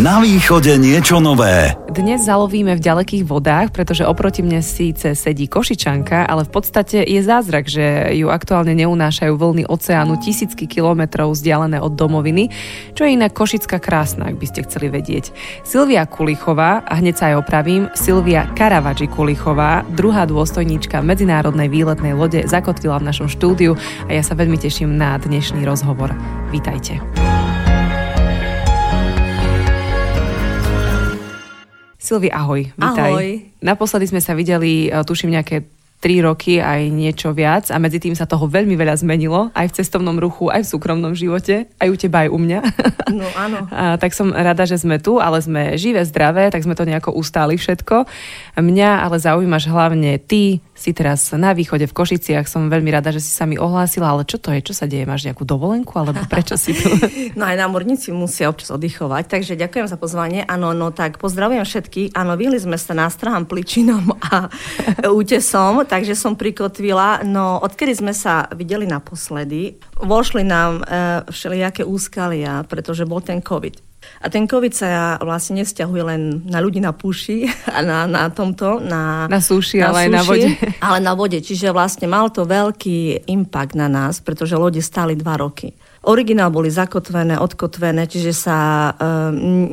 Na východe niečo nové. Dnes zalovíme v ďalekých vodách, pretože oproti mne síce sedí Košičanka, ale v podstate je zázrak, že ju aktuálne neunášajú vlny oceánu tisícky kilometrov vzdialené od domoviny, čo je inak Košická krásna, ak by ste chceli vedieť. Silvia Kulichová, a hneď sa aj opravím, Silvia Karavadži Kulichová, druhá dôstojníčka medzinárodnej výletnej lode, zakotvila v našom štúdiu a ja sa veľmi teším na dnešný rozhovor. Vítajte. Silvi, ahoj. Vítaj. Ahoj. Naposledy sme sa videli, e, tuším, nejaké 3 roky aj niečo viac a medzi tým sa toho veľmi veľa zmenilo, aj v cestovnom ruchu, aj v súkromnom živote, aj u teba, aj u mňa. No áno. A, tak som rada, že sme tu, ale sme živé, zdravé, tak sme to nejako ustáli všetko. Mňa ale zaujímaš hlavne ty, si teraz na východe v Košiciach, som veľmi rada, že si sa mi ohlásila, ale čo to je, čo sa deje, máš nejakú dovolenku, alebo prečo si tu? No aj námorníci musia občas oddychovať, takže ďakujem za pozvanie. Áno, no tak pozdravujem všetkých. Áno, vyhli sme sa nástrahám, pličinom a útesom, takže som prikotvila. No, odkedy sme sa videli naposledy, vošli nám e, všelijaké úskalia, pretože bol ten COVID. A ten COVID sa vlastne nevzťahuje len na ľudí na púši a na, na tomto, na, na súši, na ale súši, aj na vode. Ale na vode, čiže vlastne mal to veľký impact na nás, pretože lode stáli dva roky. Originál boli zakotvené, odkotvené, čiže sa e,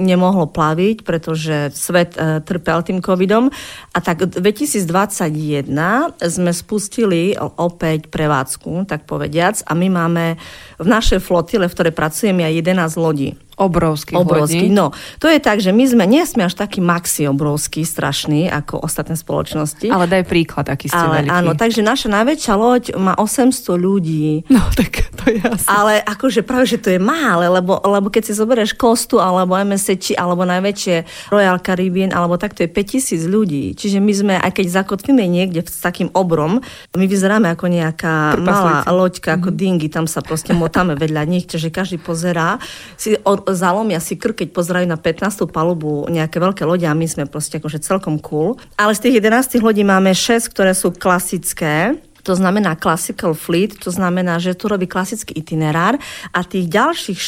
nemohlo plaviť, pretože svet e, trpel tým covidom. A tak 2021 sme spustili opäť prevádzku, tak povediac, a my máme v našej flotile, v ktorej pracujeme, aj 11 lodí. Obrovský. Obrovský, no. To je tak, že my sme, nie sme až taký maxi obrovský, strašný, ako ostatné spoločnosti. Ale daj príklad, aký ste Ale veľký. áno, takže naša najväčšia loď má 800 ľudí. No, tak to je asi. Ale akože práve, že to je mále, lebo, lebo keď si zoberieš Kostu, alebo MSC, alebo najväčšie Royal Caribbean, alebo tak to je 5000 ľudí. Čiže my sme, aj keď zakotvíme niekde s takým obrom, my vyzeráme ako nejaká malá loďka, ako mm-hmm. dingy, tam sa proste motáme vedľa nich, čiže každý pozerá, si od, zalomia si krk, keď pozerajú na 15. palubu nejaké veľké lode a my sme proste akože celkom cool. Ale z tých 11 lodí máme 6, ktoré sú klasické, to znamená classical fleet, to znamená, že tu robí klasický itinerár a tých ďalších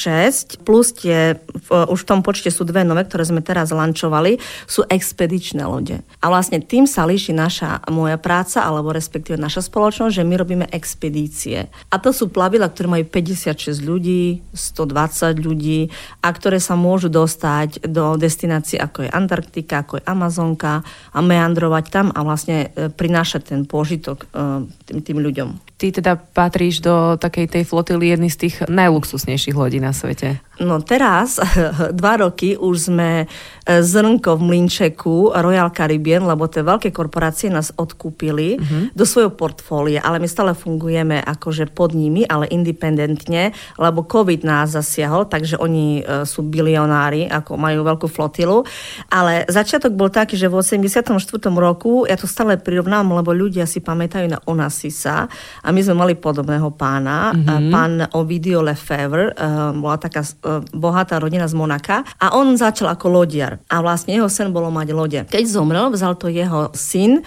6 plus tie, v, už v tom počte sú dve nové, ktoré sme teraz lančovali, sú expedičné lode. A vlastne tým sa líši naša moja práca, alebo respektíve naša spoločnosť, že my robíme expedície. A to sú plavila, ktoré majú 56 ľudí, 120 ľudí a ktoré sa môžu dostať do destinácií ako je Antarktika, ako je Amazonka a meandrovať tam a vlastne e, prinášať ten požitok e, tým, tým ľuďom. Ty teda patríš do takej tej flotily jedný z tých najluxusnejších lodí na svete. No teraz, dva roky, už sme e, zrnko v Mlinčeku Royal Caribbean, lebo tie veľké korporácie nás odkúpili uh-huh. do svojho portfólia, ale my stále fungujeme akože pod nimi, ale independentne, lebo COVID nás zasiahol, takže oni e, sú bilionári, ako majú veľkú flotilu. Ale začiatok bol taký, že v 84. roku, ja to stále prirovnám, lebo ľudia si pamätajú na Onassisa a my sme mali podobného pána, uh-huh. pán Ovidio Lefebvre, bola taká bohatá rodina z Monaka a on začal ako lodiar a vlastne jeho sen bolo mať lode. Keď zomrel, vzal to jeho syn,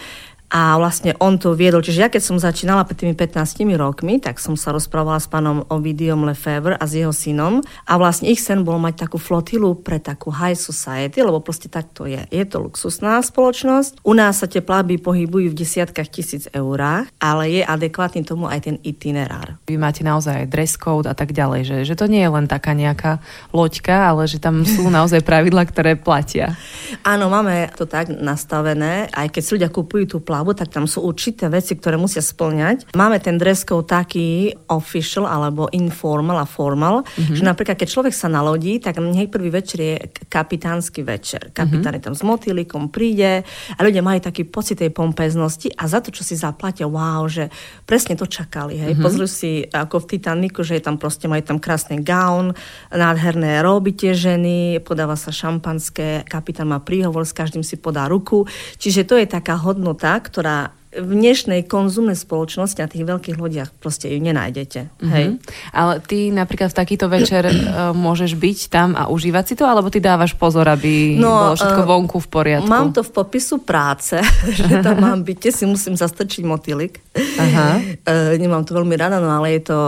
a vlastne on to viedol. Čiže ja keď som začínala pred tými 15 rokmi, tak som sa rozprávala s pánom Ovidiom Lefebvre a s jeho synom a vlastne ich sen bol mať takú flotilu pre takú high society, lebo proste tak to je. Je to luxusná spoločnosť. U nás sa tie plavby pohybujú v desiatkách tisíc eurách, ale je adekvátny tomu aj ten itinerár. Vy máte naozaj aj dress code a tak ďalej, že, že to nie je len taká nejaká loďka, ale že tam sú naozaj pravidla, ktoré platia. Áno, máme to tak nastavené, aj keď ľudia kupujú tú plavu, tak tam sú určité veci, ktoré musia splňať. Máme ten dress code taký official alebo informal a formal, mm-hmm. že napríklad keď človek sa nalodí, tak hneď prvý večer je kapitánsky večer. Kapitán mm-hmm. je tam s motýlikom, príde a ľudia majú taký pocit tej pompeznosti a za to, čo si zaplatia, wow, že presne to čakali. Hej. Mm-hmm. Pozrú si ako v Titaniku, že je tam proste, majú tam krásny gaun, nádherné roby tie ženy, podáva sa šampanské, kapitán má príhovor, s každým si podá ruku. Čiže to je taká hodnota, ktorá v dnešnej konzumnej spoločnosti na tých veľkých lodiach proste ju nenájdete. Mm-hmm. Hej? Ale ty napríklad v takýto večer uh, môžeš byť tam a užívať si to, alebo ty dávaš pozor, aby no, bolo všetko uh, vonku v poriadku? Mám to v popisu práce, že tam mám byť, si musím zastrčiť motýlik Aha. E, nemám to veľmi rada, no ale je to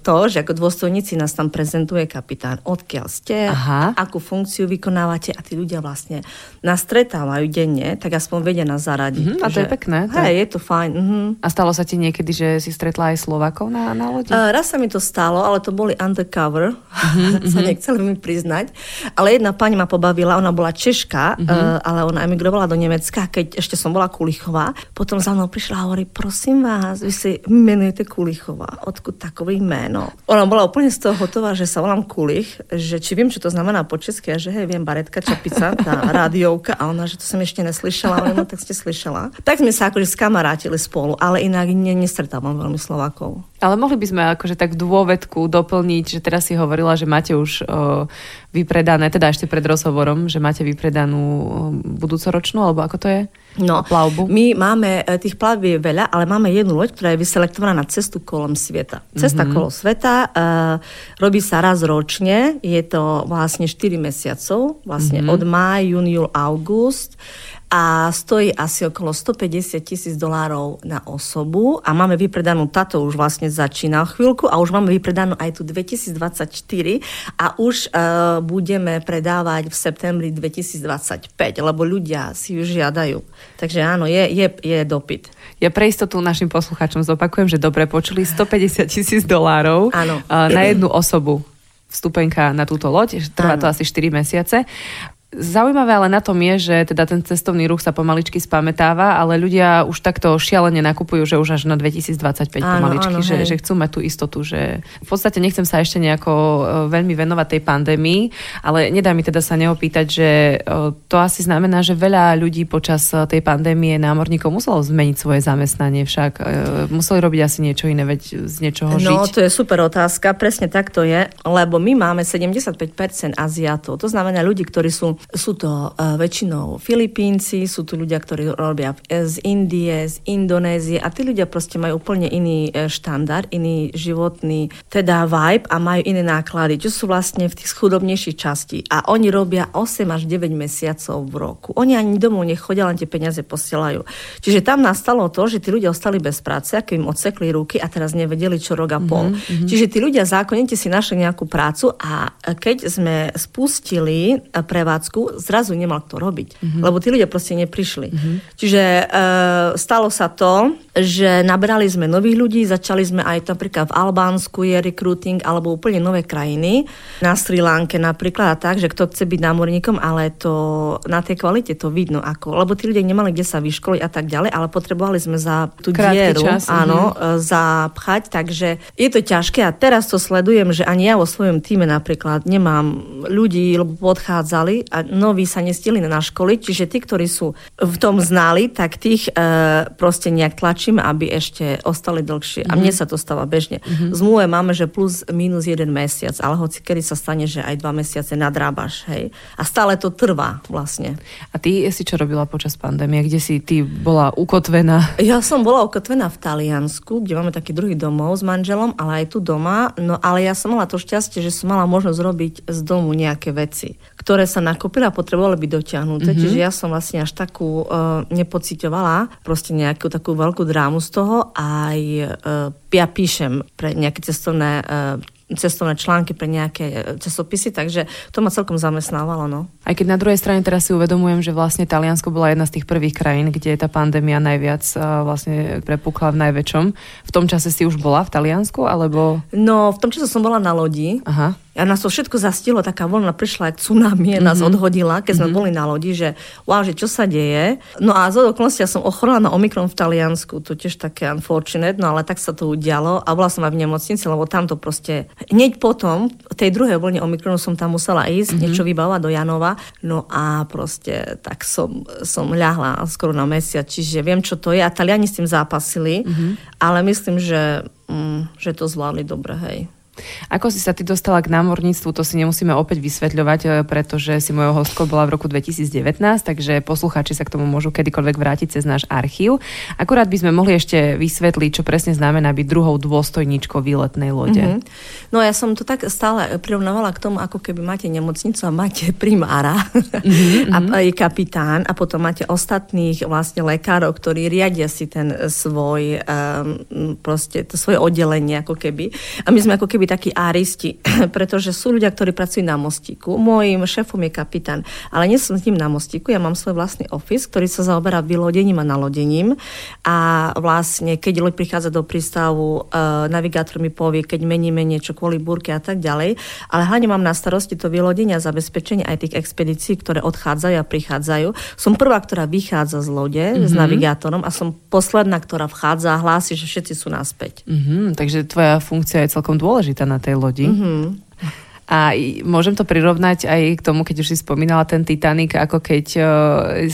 to, že ako dôstojníci nás tam prezentuje kapitán, odkiaľ ste, Aha. akú funkciu vykonávate a tí ľudia vlastne nás stretávajú denne, tak aspoň vedia nás zaradiť. Mhm, a to je pekné, Hej, je- to fajn. Mhm. A stalo sa ti niekedy, že si stretla aj Slovakov na, na lodi? Uh, raz sa mi to stalo, ale to boli undercover, Mhm, sa nechceli mi priznať. Ale jedna pani ma pobavila, ona bola Češka, Mhm. uh, ale ona emigrovala do Nemecka, keď ešte som bola Kulichová. Potom za mnou prišla a hovorí, prosím vás, vy si menujete Kulichová, odkud takové meno? Ona bola úplne z toho hotová, že sa volám Kulich, že či viem, čo to znamená po česky, a že hej, viem, baretka, čapica, tá rádiovka, a ona, že to som ešte neslyšela, ale no tak ste slyšela. Tak sme sa akože skamarátili spolu, ale inak ne, nestretávam veľmi Slovákov. Ale mohli by sme akože tak dôvedku doplniť, že teraz si hovorila, že máte už o, vypredané, teda ešte pred rozhovorom, že máte vypredanú o, budúcoročnú, alebo ako to je? No, Plavbu? my máme, e, tých plavb je veľa, ale máme jednu loď, ktorá je vyselektovaná na cestu kolom sveta. Cesta mm-hmm. kolom sveta uh, robí sa raz ročne, je to vlastne 4 mesiacov, vlastne mm-hmm. od máj, jún, júl, august a stojí asi okolo 150 tisíc dolárov na osobu a máme vypredanú, táto už vlastne začína chvíľku a už máme vypredanú aj tu 2024 a už uh, budeme predávať v septembri 2025, lebo ľudia si ju žiadajú. Takže áno, je, je, je dopyt. Ja pre istotu našim poslucháčom zopakujem, že dobre počuli 150 tisíc dolárov a, na jednu osobu vstupenka na túto loď, trvá to Áno. asi 4 mesiace. Zaujímavé ale na tom je, že teda ten cestovný ruch sa pomaličky spametáva, ale ľudia už takto šialene nakupujú, že už až na 2025 Áno, pomaličky, áno, že, hej. že chcú mať tú istotu, že v podstate nechcem sa ešte nejako e, veľmi venovať tej pandémii, ale nedá mi teda sa neopýtať, že e, to asi znamená, že veľa ľudí počas e, tej pandémie námorníkov muselo zmeniť svoje zamestnanie však. Museli robiť asi niečo iné, veď z niečoho No, žiť. to je super otázka, presne tak to je, lebo my máme 75% Aziatov, to znamená ľudí, ktorí sú, sú to uh, väčšinou Filipínci, sú tu ľudia, ktorí robia v- z Indie, z Indonézie a tí ľudia proste majú úplne iný eh, štandard, iný životný teda vibe a majú iné náklady, čo sú vlastne v tých chudobnejších častí. A oni robia 8 až 9 mesiacov v roku. Oni ani domov nechodia, len tie peniaze posielajú. Čiže tam nastalo to, že tí ľudia ostali bez práce, ako im odsekli ruky a teraz nevedeli, čo rok a pol. Mm-hmm. Čiže tí ľudia zákonite si našli nejakú prácu a keď sme spustili e, prevádzku, zrazu nemal kto robiť, mm-hmm. lebo tí ľudia proste neprišli. Mm-hmm. Čiže e, stalo sa to, že nabrali sme nových ľudí, začali sme aj napríklad v Albánsku je recruiting alebo úplne nové krajiny, na Sri Lanke napríklad a tak, že kto chce byť námorníkom, ale to na tej kvalite to vidno ako, lebo tí ľudia nemali kde sa vyškoliť a tak ďalej, ale potrebovali sme za tú Krátky dieru, čas, áno, e, zapchať, takže je to ťažké a teraz to sledujem, že ani ja vo svojom týme napríklad nemám ľudí, lebo podchádzali a noví sa nestihli na školy, čiže tí, ktorí sú v tom znali, tak tých e, proste nejak tlačíme, aby ešte ostali dlhšie. A mne sa to stáva bežne. V zmluve máme, že plus minus jeden mesiac, ale hoci kedy sa stane, že aj dva mesiace nadrábaš, hej. A stále to trvá vlastne. A ty si čo robila počas pandémie? Kde si ty bola ukotvená? Ja som bola ukotvená v Taliansku, kde máme taký druhý domov s manželom, ale aj tu doma. No ale ja som mala to šťastie, že som mala možnosť robiť z domu nejaké veci, ktoré sa nakopili a potrebovali byť dotiahnuté. Mm-hmm. Čiže ja som vlastne až takú uh, nepocitovala, proste nejakú takú veľkú drámu z toho. Aj uh, ja píšem pre nejaké cestovné uh, cestovné články pre nejaké časopisy, takže to ma celkom zamestnávalo. No. Aj keď na druhej strane teraz si uvedomujem, že vlastne Taliansko bola jedna z tých prvých krajín, kde tá pandémia najviac vlastne prepukla v najväčšom. V tom čase si už bola v Taliansku, alebo... No, v tom čase som bola na lodi. Aha. A nás to všetko zastilo, taká vlna prišla, jak tsunami, mm-hmm. nás odhodila, keď sme mm-hmm. boli na lodi, že wow, že čo sa deje. No a zo okolnosti ja som ochorela na Omikron v Taliansku, to tiež také unfortunate, no ale tak sa to udialo a bola som aj v nemocnici, lebo tam to proste, hneď potom, tej druhej vlne Omikronu som tam musela ísť, mm-hmm. niečo vybavovať do Janova, no a proste tak som, som ľahla skoro na mesiac, čiže viem, čo to je a Taliani s tým zápasili, mm-hmm. ale myslím, že, mm, že to zvládli dobre, hej. Ako si sa ty dostala k námorníctvu, to si nemusíme opäť vysvetľovať, e, pretože si mojou hostkou bola v roku 2019, takže poslucháči sa k tomu môžu kedykoľvek vrátiť cez náš archív. Akurát by sme mohli ešte vysvetliť, čo presne znamená byť druhou dôstojničkou výletnej lode. Mm-hmm. No ja som to tak stále prirovnávala k tomu, ako keby máte nemocnicu a máte primára mm-hmm. a mhm. je kapitán a potom máte ostatných vlastne lekárov, ktorí riadia si ten svoj um, proste to svoje oddelenie ako keby. A my sme ako keby takí áristi, pretože sú ľudia, ktorí pracujú na mostíku. Môjim šéfom je kapitán, ale nie som s ním na mostíku, ja mám svoj vlastný office, ktorý sa zaoberá vylodením a nalodením. A vlastne, keď loď prichádza do prístavu, uh, navigátor mi povie, keď meníme niečo kvôli búrke a tak ďalej. Ale hlavne mám na starosti to vylodenie a zabezpečenie aj tých expedícií, ktoré odchádzajú a prichádzajú. Som prvá, ktorá vychádza z lode mm-hmm. s navigátorom a som posledná, ktorá vchádza a hlási, že všetci sú naspäť. Mm-hmm, takže tvoja funkcia je celkom dôležitá na tej lodi. Mm-hmm. A môžem to prirovnať aj k tomu, keď už si spomínala ten Titanic, ako keď uh,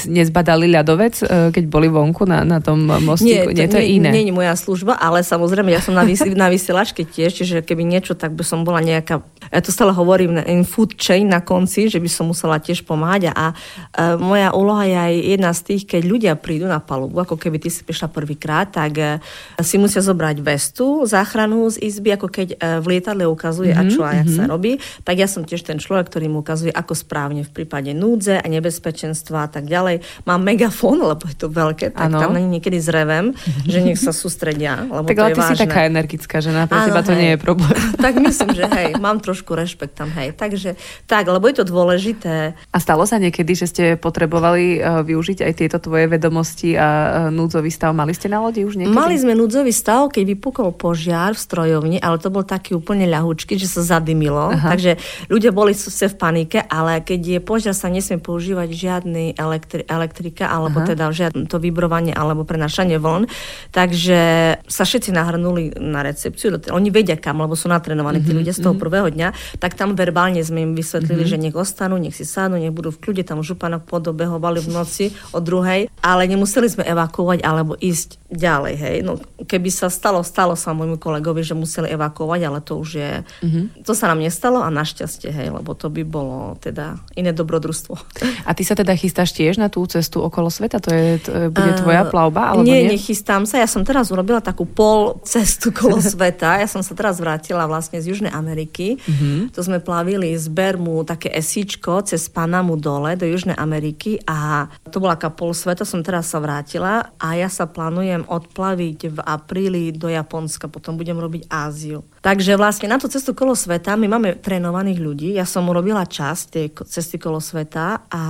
nezbadali ľadovec, uh, keď boli vonku na, na tom mostíku. Nie, to, nie, to je iné. Nie, nie je moja služba, ale samozrejme, ja som na, vysi- na vysielačke tiež, čiže keby niečo, tak by som bola nejaká, ja to stále hovorím, in food chain na konci, že by som musela tiež pomáhať. A uh, moja úloha je aj jedna z tých, keď ľudia prídu na palubu, ako keby ty si prišla prvýkrát, tak si musia zobrať vestu, záchranu z izby, ako keď v lietadle ukazuje, mm-hmm, a čo a jak mm-hmm. sa mhm. robí tak ja som tiež ten človek, ktorý mu ukazuje, ako správne v prípade núdze a nebezpečenstva a tak ďalej. Mám megafón, lebo je to veľké, tak ano. tam niekedy zrevem, že nech sa sústredia, lebo tak to ale je ty vážne. si taká energická žena, pre ano, teba to hej. nie je problém. tak myslím, že hej, mám trošku rešpekt tam, hej. Takže tak, lebo je to dôležité. A stalo sa niekedy, že ste potrebovali uh, využiť aj tieto tvoje vedomosti a uh, núdzový stav? Mali ste na lodi už niekedy? Mali sme núdzový stav, keď vypukol požiar v strojovni, ale to bol taký úplne ľahučky, že sa zadymilo. Aha. Takže ľudia boli sa v panike, ale keď je požiar, sa nesmie používať žiadny elektri- elektrika, alebo Aha. teda žiadne to vybrovanie alebo prenašanie vln. Takže sa všetci nahrnuli na recepciu. Oni vedia kam, lebo sú natrenovaní mm-hmm, tí mhm, ľudia z toho mm-hmm. prvého dňa. Tak tam verbálne sme im vysvetlili, mm-hmm. že nech ostanú, nech si sadnú, nech budú v kľude. Tam županok podobehovali v noci o druhej, ale nemuseli sme evakuovať alebo ísť ďalej. Hej. No, keby sa stalo, stalo sa môjmu kolegovi, že museli evakuovať, ale to už je... Mm-hmm. To sa nám nestalo a našťastie, hej, lebo to by bolo teda iné dobrodružstvo. A ty sa teda chystáš tiež na tú cestu okolo sveta? To, je, to bude tvoja plavba? Alebo nie, nie, nechystám sa. Ja som teraz urobila takú pol cestu okolo sveta. Ja som sa teraz vrátila vlastne z Južnej Ameriky. Mm-hmm. To sme plavili z Bermu také esíčko cez Panamu dole do Južnej Ameriky a to bola taká pol sveta. Som teraz sa vrátila a ja sa plánujem plánujem odplaviť v apríli do Japonska, potom budem robiť Áziu. Takže vlastne na tú cestu kolo sveta my máme trénovaných ľudí. Ja som urobila časť tej cesty kolo sveta a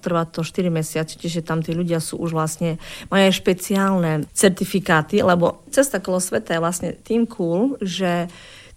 trvá to 4 mesiace, čiže tam tí ľudia sú už vlastne, majú aj špeciálne certifikáty, lebo cesta kolo sveta je vlastne tým cool, že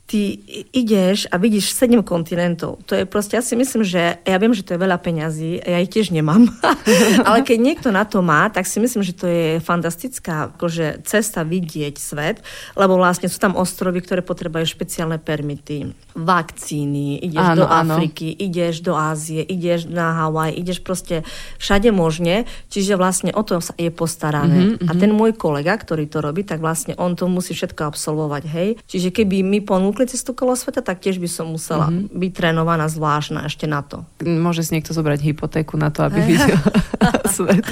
ty ideš a vidíš sedem kontinentov. To je proste, ja si myslím, že ja viem, že to je veľa peňazí, ja ich tiež nemám, ale keď niekto na to má, tak si myslím, že to je fantastická akože, cesta vidieť svet, lebo vlastne sú tam ostrovy, ktoré potrebujú špeciálne permity, vakcíny, ideš áno, do Afriky, áno. ideš do Ázie, ideš na Hawaii, ideš proste všade možne, čiže vlastne o to je postarané. Mm-hmm, a ten môj kolega, ktorý to robí, tak vlastne on to musí všetko absolvovať, hej. Čiže keby mi ponúkli ponúkli cestu kolo sveta, tak tiež by som musela mm-hmm. byť trénovaná zvláštna ešte na to. Môže si niekto zobrať hypotéku na to, aby videl svet.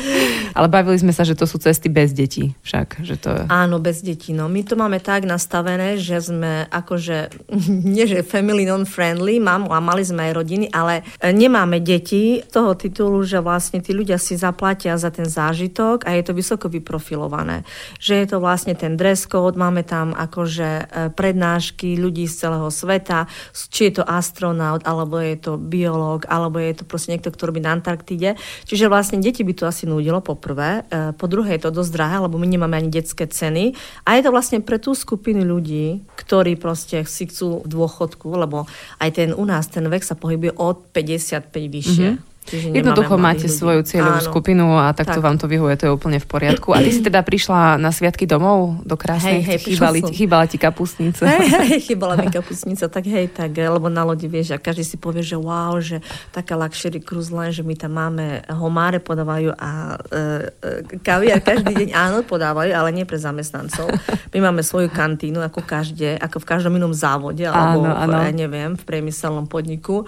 Ale bavili sme sa, že to sú cesty bez detí však. Že to. Áno, bez detí. No, my to máme tak nastavené, že sme akože, nie že family non-friendly, mám a mali sme aj rodiny, ale e, nemáme deti z toho titulu, že vlastne tí ľudia si zaplatia za ten zážitok a je to vysoko vyprofilované. Že je to vlastne ten dress code, máme tam akože e, prednášky, ľudí ľudí z celého sveta, či je to astronaut, alebo je to biológ, alebo je to proste niekto, kto robí na Antarktide. Čiže vlastne deti by to asi nudilo po prvé. E, po druhé je to dosť drahé, lebo my nemáme ani detské ceny. A je to vlastne pre tú skupinu ľudí, ktorí proste si chcú v dôchodku, lebo aj ten u nás ten vek sa pohybuje od 55 vyššie. Mm-hmm. Čiže Jednoducho máte ľudí. svoju cieľovú Áno. skupinu a takto Tak. vám to vyhovuje, to je úplne v poriadku. A ty si teda prišla na sviatky domov do krásnej, Hej, hej, chýbali, chýbala ti kapustnica. Hej, hej, chybala mi kapusnica, tak hej, tak, eh, lebo na lodi vieš, a každý si povie, že wow, že taká luxury cruise line, že my tam máme homáre podávajú a e, e, kaviar každý deň áno podávajú, ale nie pre zamestnancov. My máme svoju kantínu, ako každé, ako v každom inom závode, alebo Áno, áno. v, ja neviem, v priemyselnom podniku.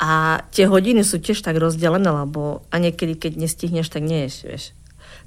A tie hodiny sú tiež tak rozdelené, lebo a niekedy, keď nestihneš, tak neješ, vieš.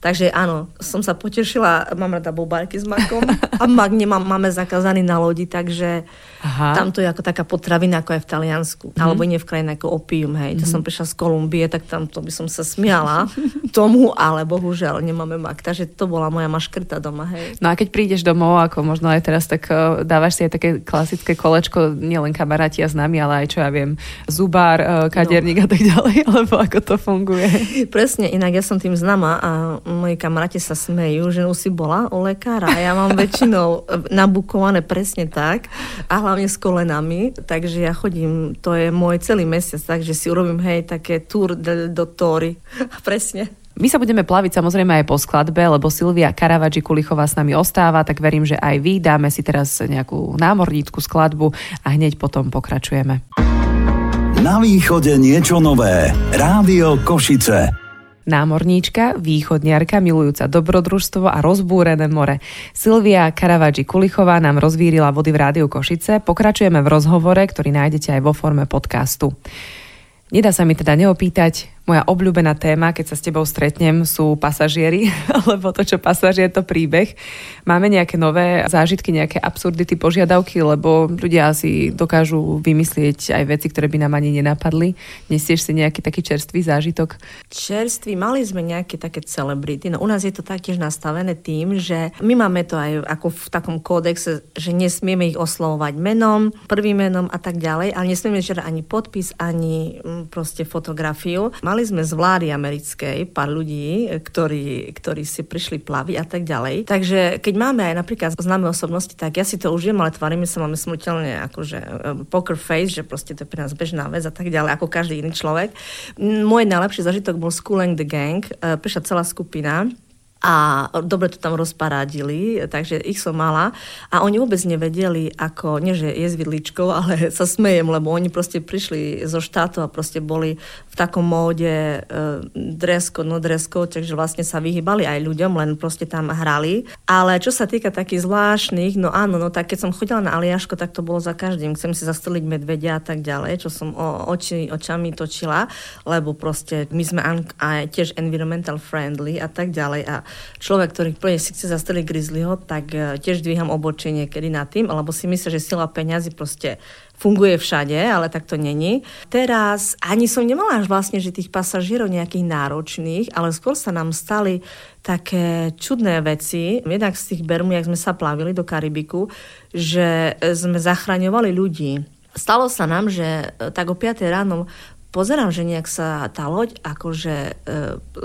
Takže áno, som sa potešila, mám rada bobárky s makom a mak nemám, máme zakázaný na lodi, takže Aha. tam to je ako taká potravina, ako aj v Taliansku. Mm. Alebo nie v krajine ako opium, hej. To som prišla z Kolumbie, tak tam to by som sa smiala tomu, ale bohužiaľ nemáme mak. Takže to bola moja maškrta doma, hej. No a keď prídeš domov, ako možno aj teraz, tak eh, dávaš si aj také klasické kolečko, nielen kamaráti a známi, ale aj čo ja viem, zubár, eh, kaderník a tak ďalej, alebo ako to funguje. Presne, inak ja som tým známa a moji kamaráti sa smejú, že už si bola u lekára a ja mám väčšinou nabukované presne tak a hlavne s kolenami, takže ja chodím, to je môj celý mesiac, takže si urobím hej také tour del dottori. Presne. My sa budeme plaviť samozrejme aj po skladbe, lebo Silvia Karavadži Kulichová s nami ostáva, tak verím, že aj vy dáme si teraz nejakú námornícku skladbu a hneď potom pokračujeme. Na východe niečo nové. Rádio Košice. Námorníčka, východniarka, milujúca dobrodružstvo a rozbúrené more. Silvia Karavadži Kulichová nám rozvírila vody v Rádiu Košice. Pokračujeme v rozhovore, ktorý nájdete aj vo forme podcastu. Nedá sa mi teda neopýtať, moja obľúbená téma, keď sa s tebou stretnem, sú pasažieri, alebo to, čo pasažier, to príbeh. Máme nejaké nové zážitky, nejaké absurdity, požiadavky, lebo ľudia si dokážu vymyslieť aj veci, ktoré by nám ani nenapadli. Nesieš si nejaký taký čerstvý zážitok? Čerství, mali sme nejaké také celebrity, no u nás je to taktiež nastavené tým, že my máme to aj ako v takom kódexe, že nesmieme ich oslovovať menom, prvým menom a tak ďalej, ale nesmieme žiadať ani podpis, ani mm, proste fotografiu. Mali sme z vlády americkej pár ľudí, ktorí, ktorí si prišli plaviť a tak ďalej. Takže keď máme aj napríklad známe osobnosti, tak ja si to užijem, ale tvárime sa, máme smrteľne akože eh, poker face, že proste to je pre nás bežná vec a tak ďalej, ako každý iný človek. Môj najlepší zažitok bol Schooling the Gang. Eh, Prišla celá skupina a dobre to tam rozparádili, takže ich som mala a oni vôbec nevedeli, ako, nie že je s vidličkou, ale sa smejem, lebo oni proste prišli zo štátu a proste boli takom móde e, dresko, no dresko, takže vlastne sa vyhýbali aj ľuďom, len proste tam hrali. Ale čo sa týka takých zvláštnych, no áno, no tak keď som chodila na Aliaško, tak to bolo za každým. Chcem si zastreliť medvedia a tak ďalej, čo som o, oči, očami točila, lebo proste my sme an- aj tiež environmental friendly a tak ďalej a človek, ktorý plne si chce zastreliť grizzlyho, tak e, tiež dvíham obočenie kedy nad tým, alebo si myslí, že sila peňazí proste funguje všade, ale tak to není. Teraz ani som nemala až vlastne, že tých pasažierov nejakých náročných, ale skôr sa nám stali také čudné veci. Jednak z tých Bermu, jak sme sa plavili do Karibiku, že sme zachraňovali ľudí. Stalo sa nám, že tak o 5 ráno pozerám, že nejak sa tá loď akože e,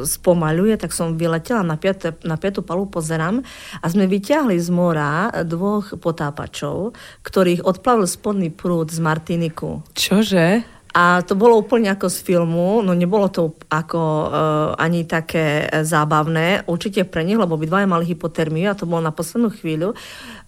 spomaľuje, tak som vyletela na, piate, na piatu palu, pozerám a sme vyťahli z mora dvoch potápačov, ktorých odplavil spodný prúd z Martiniku. Čože? A to bolo úplne ako z filmu, no nebolo to ako uh, ani také e, zábavné, určite pre nich, lebo obidvaja mali hypotermiu a to bolo na poslednú chvíľu.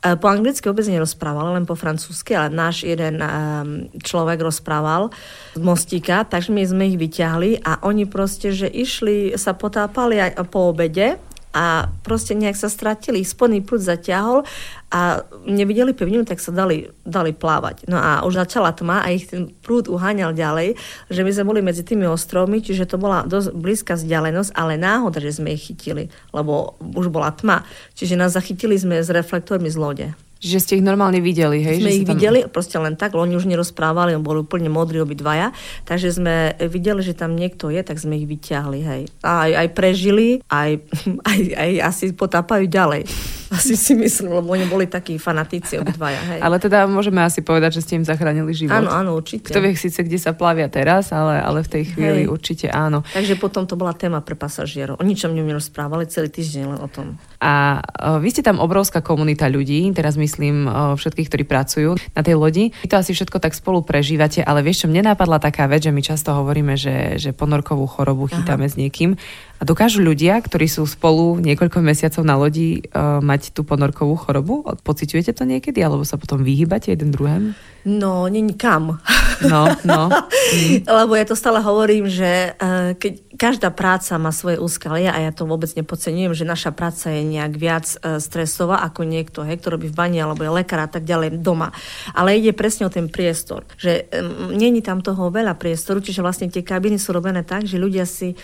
Uh, po anglicky vôbec nerozprával, len po francúzsky, ale náš jeden um, človek rozprával z mostíka, takže my sme ich vyťahli a oni proste, že išli, sa potápali aj po obede a proste nejak sa stratili, ich spodný prúd zaťahol a nevideli pevninu, tak sa dali, dali plávať. No a už začala tma a ich ten prúd uháňal ďalej, že my sme boli medzi tými ostrovmi, čiže to bola dosť blízka vzdialenosť, ale náhoda, že sme ich chytili, lebo už bola tma. Čiže nás zachytili sme s reflektormi z lode. Že ste ich normálne videli, hej? Sme že ich tam... videli, proste len tak, oni už nerozprávali, oni boli úplne modrí obidvaja, takže sme videli, že tam niekto je, tak sme ich vyťahli, hej. A aj, aj prežili, aj, aj, aj asi potápajú ďalej. Asi si myslím, lebo oni boli takí fanatici obidvaja. Hej. Ale teda môžeme asi povedať, že ste im zachránili život. Áno, áno, určite. Kto vie síce, kde sa plavia teraz, ale, ale v tej chvíli Hej. určite áno. Takže potom to bola téma pre pasažierov. O ničom správali celý týždeň len o tom. A vy ste tam obrovská komunita ľudí, teraz myslím všetkých, ktorí pracujú na tej lodi. Vy to asi všetko tak spolu prežívate, ale vieš čo, mne napadla taká vec, že my často hovoríme, že, že ponorkovú chorobu chytáme Aha. s niekým. A dokážu ľudia, ktorí sú spolu niekoľko mesiacov na lodi, uh, mať tú ponorkovú chorobu? Pociťujete to niekedy, alebo sa potom vyhýbate jeden druhému? No, není kam. No, no. Mm. Lebo ja to stále hovorím, že uh, keď každá práca má svoje úskalie a ja to vôbec nepodceňujem, že naša práca je nejak viac uh, stresová ako niekto, hej, kto robí v bani alebo je lekár a tak ďalej doma. Ale ide presne o ten priestor, že není tam toho veľa priestoru, čiže vlastne tie kabiny sú robené tak, že ľudia si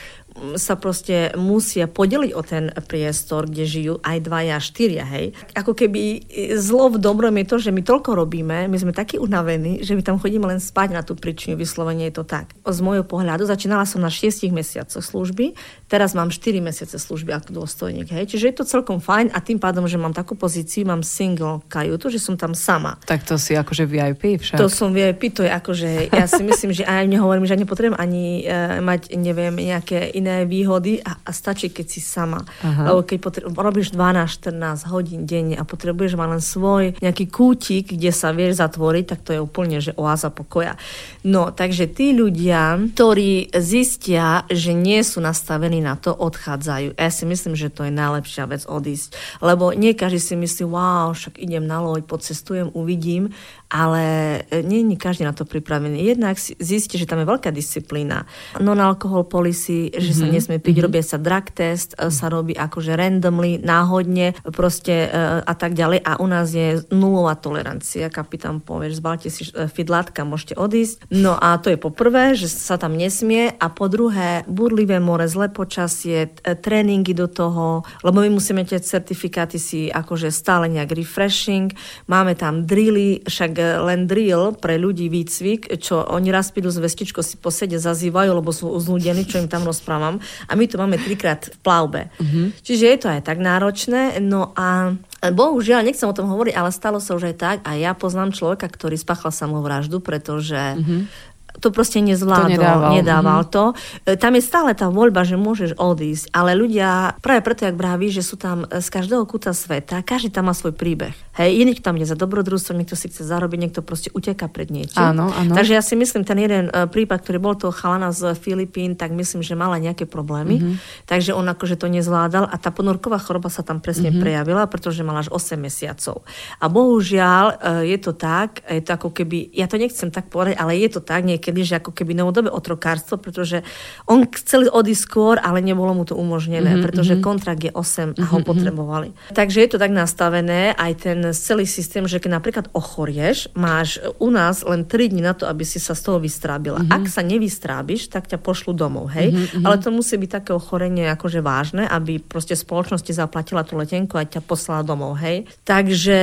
sa proste musia podeliť o ten priestor, kde žijú aj dvaja, štyria, hej. Ako keby zlo v dobrom je to, že my toľko robíme, my sme takí unavení, že my tam chodíme len spať na tú príčinu, vyslovene je to tak. Z môjho pohľadu začínala som na 6 mesiacoch služby, teraz mám 4 mesiace služby ako dôstojník, hej. Čiže je to celkom fajn a tým pádom, že mám takú pozíciu, mám single kajutu, že som tam sama. Tak to si akože VIP však. To som VIP, to je akože, ja si myslím, že aj nehovorím, že nepotrebujem ani e, mať, neviem, nejaké iné výhody a, a stačí, keď si sama. Aha. Lebo keď potre- robíš 12-14 hodín denne a potrebuješ mať len svoj nejaký kútik, kde sa vieš zatvoriť, tak to je úplne, že oáza pokoja. No, takže tí ľudia, ktorí zistia, že nie sú nastavení na to, odchádzajú. Ja si myslím, že to je najlepšia vec odísť. Lebo nie každý si myslí, wow, však idem na loď, pocestujem, uvidím ale e, nie je každý na to pripravený. Jednak zistí, že tam je veľká disciplína. Non-alkohol policy, že mm-hmm. sa mhm. nesmie piť, mm-hmm. robia sa drug test, mm-hmm. sa robí akože randomly, náhodne, proste e, a tak ďalej. A u nás je nulová tolerancia. Kapitán povie, zbalte si fidlátka, môžete odísť. No a to je po prvé, že sa tam nesmie a po druhé, burlivé more, zlé počasie, tréningy do toho, lebo my musíme tie certifikáty si akože stále nejak refreshing. Máme tam drily, však len drill pre ľudí výcvik, čo oni raz prídu z vestičko si posede zazývajú, lebo sú uznúdení, čo im tam rozprávam. A my to máme trikrát v plavbe. Uh-huh. Čiže je to aj tak náročné. No a Bohužiaľ, nechcem o tom hovoriť, ale stalo sa už aj tak a ja poznám človeka, ktorý spáchal samovraždu, pretože uh-huh to proste nezvládol, to nedával, nedával mm-hmm. to. E, tam je stále tá voľba, že môžeš odísť, ale ľudia, práve preto, jak vraví, že sú tam z každého kúta sveta, každý tam má svoj príbeh. Hej, iný tam ide za dobrodružstvom, niekto si chce zarobiť, niekto proste uteká pred niečím. Áno, áno. Takže ja si myslím, ten jeden uh, prípad, ktorý bol toho chalana z Filipín, tak myslím, že mala nejaké problémy, mm-hmm. takže on akože to nezvládal a tá ponorková choroba sa tam presne mm-hmm. prejavila, pretože mala až 8 mesiacov. A bohužiaľ uh, je to tak, je to ako keby, ja to nechcem tak povedať, ale je to tak niekedy, niekedy, že ako keby novodobé otrokárstvo, pretože on chcel odísť skôr, ale nebolo mu to umožnené, mm-hmm, pretože mhm. kontrakt je 8 a mm-hmm, ho mhm, potrebovali. Takže je to tak nastavené, aj ten celý systém, že keď napríklad ochorieš, máš u nás len 3 dní na to, aby si sa z toho vystrábila. Mm-hmm. Ak sa nevystrábiš, tak ťa pošlu domov, hej? Mm-hmm. Ale to musí byť také ochorenie akože vážne, aby proste spoločnosti zaplatila tú letenku a ťa poslala domov, hej? Takže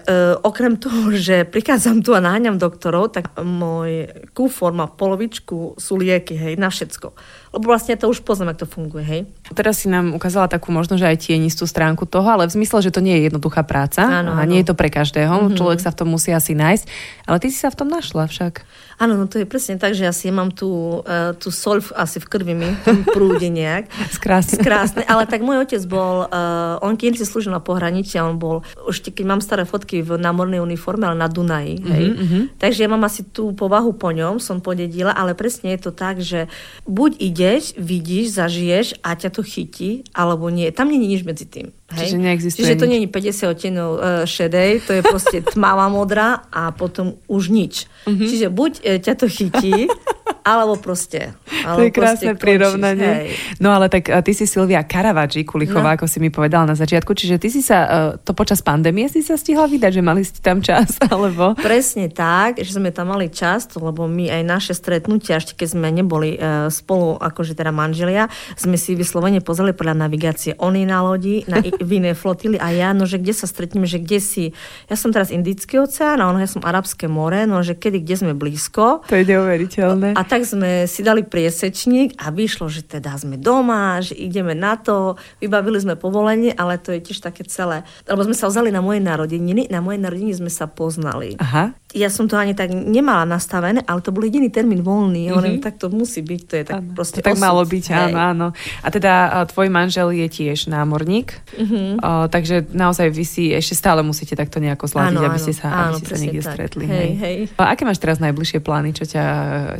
e, okrem toho, že prichádzam tu a náňam doktorov, tak môj kuf forma, polovičku sú lieky, hej, na všetko. Lebo vlastne to už poznám, ako to funguje, hej. Teraz si nám ukázala takú možno, že aj tienistú stránku toho, ale v zmysle, že to nie je jednoduchá práca áno, a áno. nie je to pre každého. Mm-hmm. Človek sa v tom musí asi nájsť. Ale ty si sa v tom našla však. Áno, no to je presne tak, že asi mám tú, uh, tú sol asi v krvi mi prúde nejak. Skrásne. Skrásne. Ale tak môj otec bol, uh, on keď si slúžil na pohraničí on bol, už keď mám staré fotky v námornej uniforme, ale na Dunaji. Hej. Mm-hmm. Takže ja mám asi tú povahu po ňom, som podedila, ale presne je to tak, že buď ideš, vidíš, zažiješ a ťa to chytí, alebo nie. Tam nie je nič medzi tým. Hej? Čiže neexistuje Čiže to nie je 50 odtenov uh, šedej, to je proste tmavá modrá a potom už nič. Mm-hmm. Čiže buď uh, ťa to chytí, alebo proste. Alebo to je krásne prirovnanie. No ale tak ty si Silvia Caravaggio Kulichová, no. ako si mi povedala na začiatku, čiže ty si sa, to počas pandémie si sa stihla vydať, že mali ste tam čas, alebo? Presne tak, že sme tam mali čas, lebo my aj naše stretnutia, ešte keď sme neboli uh, spolu, akože teda manželia, sme si vyslovene pozreli podľa navigácie. Oni na lodi, na, v iné flotily a ja, no že kde sa stretneme, že kde si, ja som teraz Indický oceán a ono, ja som Arabské more, no že kedy, kde sme blízko. To je neuveriteľné. A tak sme si dali priesečník a vyšlo, že teda sme doma, že ideme na to, vybavili sme povolenie, ale to je tiež také celé. Lebo sme sa vzali na moje narodeniny, na moje narodeniny sme sa poznali. Aha ja som to ani tak nemala nastavené, ale to bol jediný termín voľný. Mm-hmm. Hovorím, tak to musí byť, to je tak ano, proste to tak osud, malo byť, hej. áno, áno. A teda tvoj manžel je tiež námorník, mm-hmm. O, takže naozaj vy si ešte stále musíte takto nejako zladiť, aby ste sa, áno, aby ste sa niekde tak. stretli. Hej, hej. Hej. A aké máš teraz najbližšie plány, čo ťa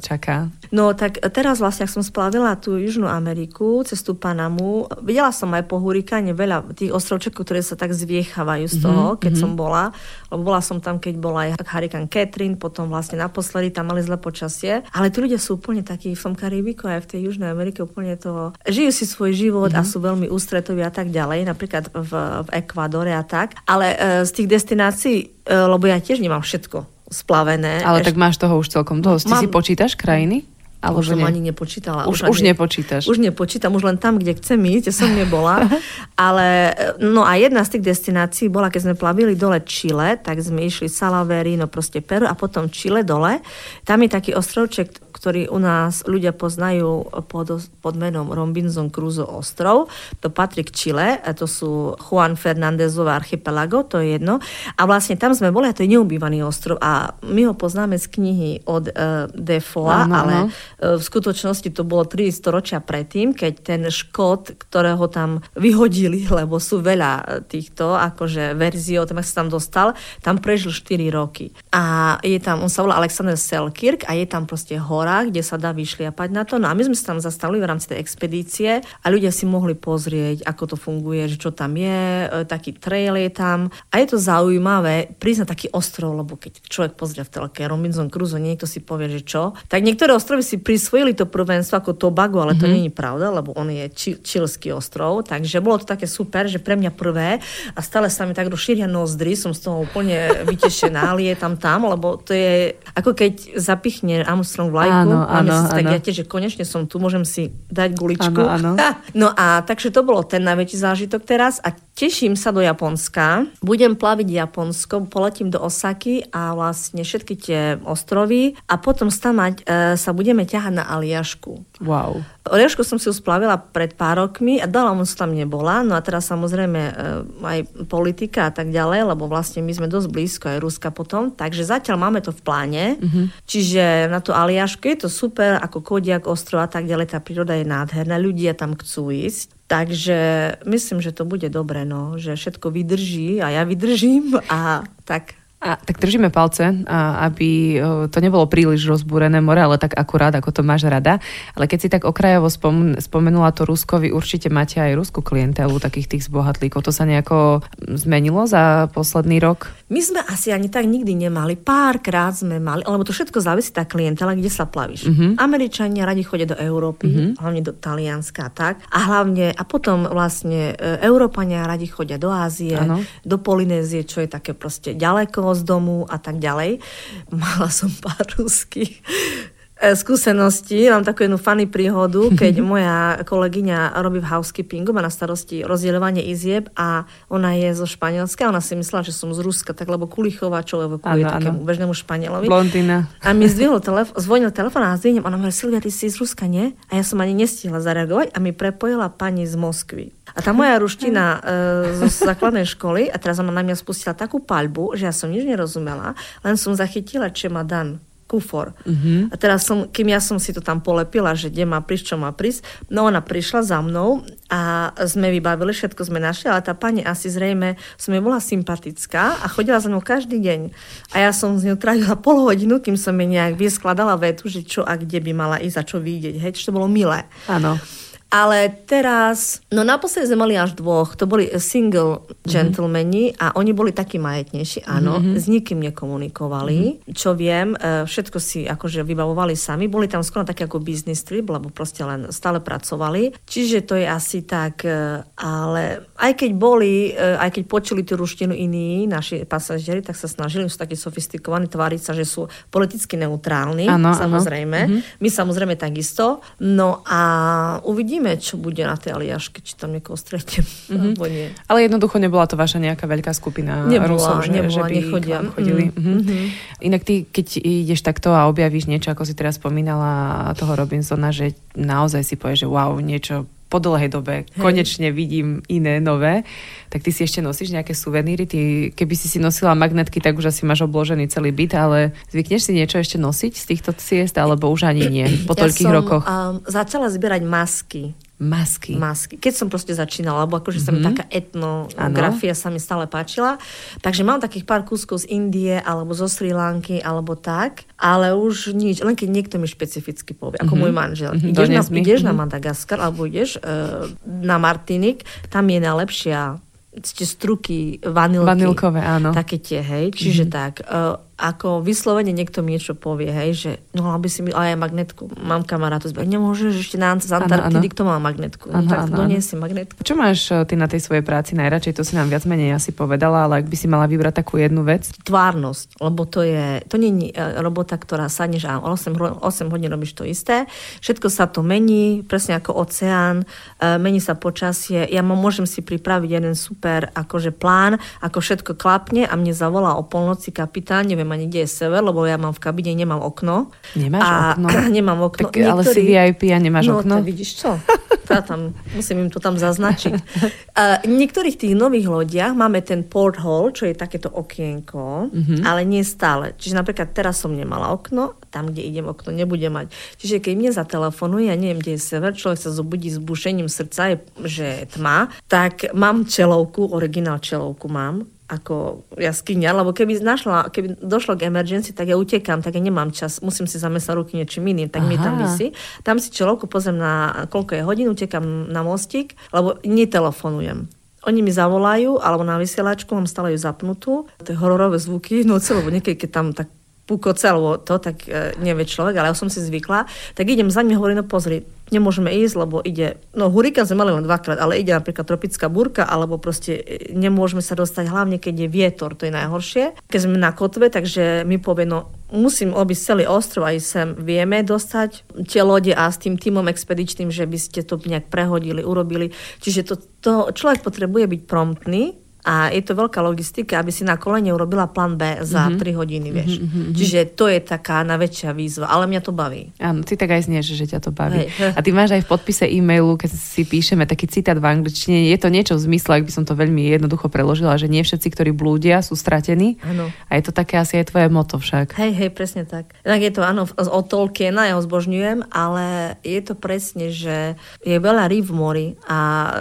čaká? No tak teraz vlastne, ak som splavila tú Južnú Ameriku, cez tú Panamu, videla som aj po hurikáne veľa tých ostrovčekov, ktoré sa tak zviechávajú z mhm, toho, mm-hmm. keď mm-hmm. som bola. Lebo bola som tam, keď bola aj hurikán Catherine, potom vlastne naposledy tam mali zle počasie. Ale tí ľudia sú úplne takí v tom Karibiku aj v tej Južnej Amerike úplne to... Žijú si svoj život mm-hmm. a mhm. sú veľmi ústretoví a tak ďalej, napríklad v, v Ekvádore a tak. Ale e, z tých destinácií, e, lebo ja tiež nemám všetko splavené. Ale Eš... tak máš toho už celkom dosť. Ty Mám... si počítaš krajiny? Ale už som nie. ani nepočítala. Už, už, už nepočítaš. Už nepočítam, už len tam, kde chcem ísť, som nebola. Ale no a jedna z tých destinácií bola, keď sme plavili dole Chile, tak sme išli Salavery, no proste Peru a potom Chile dole. Tam je taký ostrovček, ktorý u nás ľudia poznajú pod, pod menom Robinson Crusoe ostrov. To patrí k Chile, to sú Juan Fernandezové archipelago, to je jedno. A vlastne tam sme boli, a to je neubývaný ostrov a my ho poznáme z knihy od uh, Defoa, ale E, v skutočnosti to bolo 300 ročia predtým, keď ten škód, ktorého tam vyhodili, lebo sú veľa e, týchto akože verzií o tom, sa tam dostal, tam prežil 4 roky. A je tam, on sa volá Alexander Selkirk a je tam proste hora, kde sa dá vyšliapať na to. No a my sme sa tam zastavili v rámci tej expedície a ľudia si mohli pozrieť, ako to funguje, že čo tam je, e, taký trail je tam. A je to zaujímavé prísť na taký ostrov, lebo keď človek pozrie v telke Robinson Crusoe, niekto si povie, že čo, tak niektoré ostrovy si prisvojili to prvenstvo ako Tobago, ale to mm-hmm. nie je pravda, lebo on je či, čilský ostrov, takže bolo to také super, že pre mňa prvé a stále sa mi tak rozšíria nozdry, som z toho úplne vytešená, je tam tam, lebo to je ako keď zapichne Armstrong vlajku, áno, áno, áno. tak ja tiež, že konečne som tu, môžem si dať guličku. Áno, áno. No a takže to bolo ten najväčší zážitok teraz a teším sa do Japonska. Budem plaviť Japonsko, poletím do Osaky a vlastne všetky tie ostrovy a potom stamať e, sa budeme ťahať na Aliašku. Wow. Aliašku som si ju splavila pred pár rokmi a dala mu tam nebola. No a teraz samozrejme e, aj politika a tak ďalej, lebo vlastne my sme dosť blízko aj Ruska potom. Takže zatiaľ máme to v pláne. Mm-hmm. Čiže na tú Aliašku je to super, ako Kodiak, ostrov a tak ďalej. Tá príroda je nádherná, ľudia tam chcú ísť. Takže myslím, že to bude dobre, no, že všetko vydrží a ja vydržím a tak a, tak držíme palce, aby to nebolo príliš rozbúrené more, ale tak akurát, ako to máš rada. Ale keď si tak okrajovo spom, spomenula to Rusko, vy určite máte aj ruskú klientelu, takých tých zbohatlíkov. To sa nejako zmenilo za posledný rok? My sme asi ani tak nikdy nemali. Párkrát sme mali, lebo to všetko závisí tá klientela, kde sa plavíš. Uh-huh. Američania radi chodia do Európy, uh-huh. hlavne do Talianska a tak. A hlavne, a potom vlastne e, Európania radi chodia do Ázie, ano. do Polynézie, čo je také proste ďaleko z domu a tak ďalej. Mala som pár ruských skúsenosti. Mám takú jednu funny príhodu, keď moja kolegyňa robí v housekeepingu, má na starosti rozdielovanie izieb a ona je zo Španielska. Ona si myslela, že som z Ruska, tak lebo Kulichová, čo kvôli takému bežnému Španielovi. Blondina. A mi zdvihol telef- zvonil telefón a zdvihnem. Ona hovorí, Silvia, ty si z Ruska, nie? A ja som ani nestihla zareagovať a mi prepojila pani z Moskvy. A tá moja ruština e, zo základnej školy, a teraz ona na mňa spustila takú paľbu, že ja som nič nerozumela, len som zachytila, čo ma dan kufor. Uh-huh. A teraz som, kým ja som si to tam polepila, že kde má prísť, čo má prísť, no ona prišla za mnou a sme vybavili, všetko sme našli, ale tá pani asi zrejme som jej bola sympatická a chodila za mnou každý deň. A ja som z ňou trávila pol hodinu, kým som jej nejak vyskladala vetu, že čo a kde by mala ísť a čo vidieť. Hej, čo to bolo milé. Áno. Ale teraz, no naposledy sme mali až dvoch, to boli single gentlemani mm-hmm. a oni boli takí majetnejší, áno, mm-hmm. s nikým nekomunikovali, mm-hmm. čo viem, e, všetko si akože vybavovali sami, boli tam skoro také ako business trip, lebo proste len stále pracovali, čiže to je asi tak, e, ale aj keď boli, aj keď počuli tú ruštinu iní naši pasažieri, tak sa snažili, sú takí sofistikovaní, tváriť sa, že sú politicky neutrálni, ano, samozrejme. Ano. Mm-hmm. My samozrejme takisto. No a uvidíme, uvidíme, čo bude na tej Aliaške, či tam niekoho stretnem, mm-hmm. alebo nie. Ale jednoducho nebola to vaša nejaká veľká skupina nebola, Rusov, že, nebola, že by nechodia. chodili. Mm-hmm. Mm-hmm. Inak ty, keď ideš takto a objavíš niečo, ako si teraz spomínala toho Robinsona, že naozaj si povieš, že wow, niečo po dlhej dobe Hej. konečne vidím iné, nové, tak ty si ešte nosíš nejaké suveníry? Ty, keby si si nosila magnetky, tak už asi máš obložený celý byt, ale zvykneš si niečo ešte nosiť z týchto ciest, alebo už ani nie, po ja toľkých som, rokoch? Um, začala zbierať masky. Masky. Masky. Keď som proste začínala, lebo akože mm-hmm. sa mi Mhm. taká etnografia sa mi stále páčila. Takže mám takých pár kúskov z Indie, alebo zo Sri Lanky, alebo tak, ale už nič. Len keď niekto mi špecificky povie, ako Mhm. môj manžel. Mhm, Ideš, na, ideš na Mhm. Madagaskar, alebo ideš uh, na Martinik, tam je najlepšia ste struky, vanilky. Vanilkové, áno. Také tie, hej. Čiže Mhm. tak, uh, ako vyslovene niekto mi niečo povie, hej, že no aby si mi, ale aj magnetku. Mám kamarátu, zbe, nemôžeš ešte na z Antarktidy, kto má magnetku. No, Áno, tak áno, dones si magnetku. Čo máš eh, ty na tej svojej práci najradšej? To si nám viac menej asi povedala, ale ak by si mala vybrať takú jednu vec. Tvárnosť, lebo to je, to nie je robota, ktorá sadneš a 8, hro- 8 hodín robíš to isté. Všetko sa to mení, presne ako oceán, e, mení sa počasie. Ja môžem si pripraviť jeden super akože plán, ako všetko klapne a mne zavolá o polnoci kapitán, neviem ani kde je sever, lebo ja mám v kabine, nemám okno. Nemáš a, okno? nemám okno. Tak, ale si VIP a nemáš no, okno? No, vidíš čo? Ja tam, musím im to tam zaznačiť. V niektorých tých nových lodiach máme ten porthole, čo je takéto okienko, Mhm. ale nie stále. Čiže napríklad teraz som nemala okno, tam, kde idem, okno nebude mať. Čiže keď mne zatelefonuje, ja neviem, kde je sever, človek sa zobudí s bušením srdca, je, že je tma, tak mám čelovku, originál čelovku mám, ako jaskyňa, lebo keby našla, keby došlo k emergency, tak ja utekám, tak ja nemám čas, musím si zamestnať ruky niečím iným, tak mi tam Aha. vysí. Tam si čelovku pozriem na koľko je hodín, utekám na mostík, lebo netelefonujem. Oni mi zavolajú, alebo na vysielačku, mám stále ju zapnutú. Tie hororové zvuky, no celé, lebo niekedy, keď tam tak pukoce alebo to, tak e, nevie človek, ale ja som si zvykla. Tak idem za ním, hovorím, no pozri, nemôžeme ísť, lebo ide, no hurikán sme mali len dvakrát, ale ide napríklad tropická búrka, alebo proste e, nemôžeme sa dostať, hlavne keď je vietor, to je najhoršie. Keď sme na kotve, takže mi povie, no musím obísť celý ostrov aj sem. Vieme dostať tie lode a s tým týmom expedičným, že by ste to nejak prehodili, urobili. Čiže to, to človek potrebuje byť promptný, a je to veľká logistika, aby si na kolene urobila plán B za Mhm. 3 hodiny, vieš. Čiže to je taká najväčšia výzva, ale mňa to baví. Áno, ty tak aj znieš, že ťa to baví. Hej. A ty máš aj v podpise e-mailu, keď si píšeme taký citát v angličtine, je to niečo v zmysle, ak by som to veľmi jednoducho preložila, že nie všetci, ktorí blúdia, sú stratení. Áno. A je to také asi aj tvoje moto však. Hej, hej, presne tak. Inak je to, áno, od Tolkiena, ja ho zbožňujem, ale je to presne, že je veľa rýb v mori a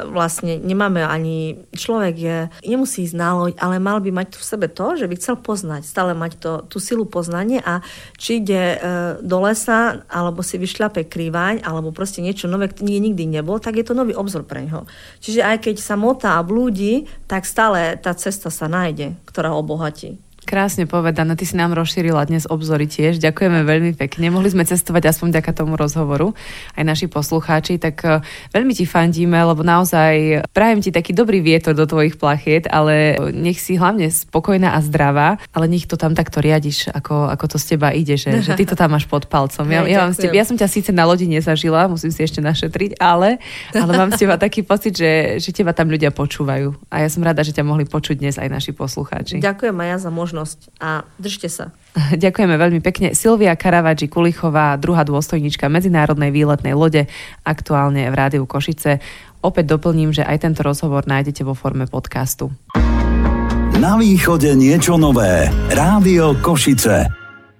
vlastne nemáme ani, človek je, nemusí ísť na loď, ale mal by mať v sebe to, že by chcel poznať, stále mať to, tú silu poznania a či ide e, do lesa, alebo si vyšľape krývaň, alebo proste niečo nové, kde nikdy nebol, tak je to nový obzor pre neho. Čiže aj keď sa motá a blúdi, tak stále tá cesta sa nájde, ktorá obohatí. Krásne povedané, ty si nám rozšírila dnes obzory tiež. Ďakujeme veľmi pekne. Mohli sme cestovať aspoň vďaka tomu rozhovoru, aj naši poslucháči, tak eh, veľmi ti fandíme, lebo naozaj prajem ti taký dobrý vietor do tvojich plachiet, ale nech si hlavne spokojná a zdravá, ale nech to tam takto riadiš, ako, ako to z teba ide, že, že ty to tam máš pod palcom. Ja, ja, mám teba, ja som ťa síce na lodi nezažila, musím si ešte našetriť, ale, ale mám z teba taký pocit, že, že teba tam ľudia počúvajú. A ja som rada, že ťa mohli počuť dnes aj naši poslucháči. Ďakujem aj ja za možnosť a držte sa. Ďakujeme veľmi pekne. Silvia Karavadži Kulichová, druhá dôstojnička Medzinárodnej výletnej lode, aktuálne v Rádiu Košice. Opäť doplním, že aj tento rozhovor nájdete vo forme podcastu. Na východe niečo nové. Rádio Košice.